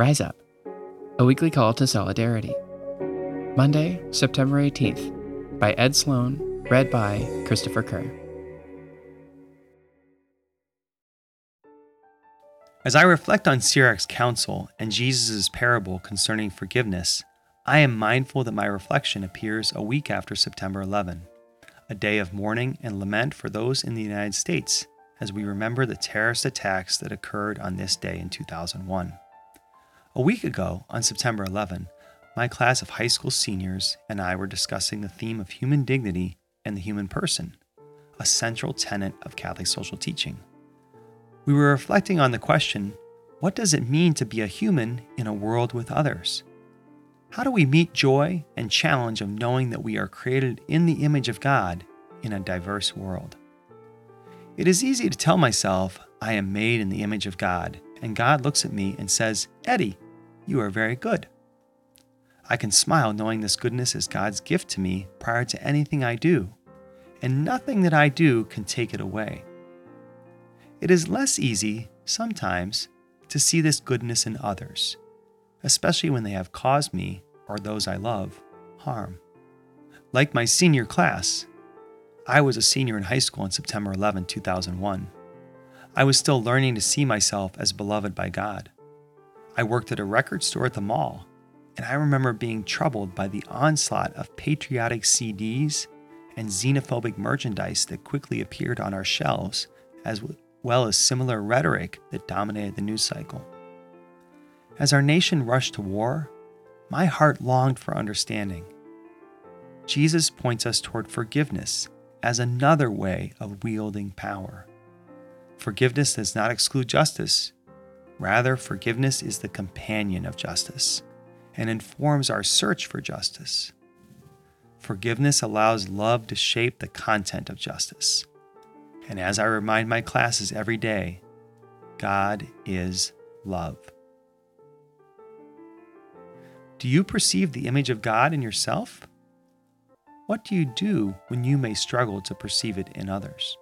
Rise Up, a weekly call to solidarity. Monday, September 18th, by Ed Sloane, read by Christopher Kerr. As I reflect on Sirach's counsel and Jesus' parable concerning forgiveness, I am mindful that my reflection appears a week after September 11, a day of mourning and lament for those in the United States as we remember the terrorist attacks that occurred on this day in 2001. A week ago, on September 11, my class of high school seniors and I were discussing the theme of human dignity and the human person, a central tenet of Catholic social teaching we were reflecting on the question what does it mean to be a human in a world with others? How do we meet joy and challenge of knowing that we are created in the image of God in a diverse world? It is easy to tell myself I am made in the image of God, and God looks at me and says, Eddie, you are very good. I can smile knowing this goodness is God's gift to me prior to anything I do, and nothing that I do can take it away. It is less easy, sometimes, to see this goodness in others, especially when they have caused me, or those I love, harm. Like my senior class, I was a senior in high school on September 11, 2001. I was still learning to see myself as beloved by God. I worked at a record store at the mall, and I remember being troubled by the onslaught of patriotic CDs and xenophobic merchandise that quickly appeared on our shelves as well as similar rhetoric that dominated the news cycle. As our nation rushed to war, my heart longed for understanding. Jesus points us toward forgiveness as another way of wielding power. Forgiveness does not exclude justice. Rather, forgiveness is the companion of justice and informs our search for justice. Forgiveness allows love to shape the content of justice. And as I remind my classes every day, God is love. Do you perceive the image of God in yourself? What do you do when you may struggle to perceive it in others?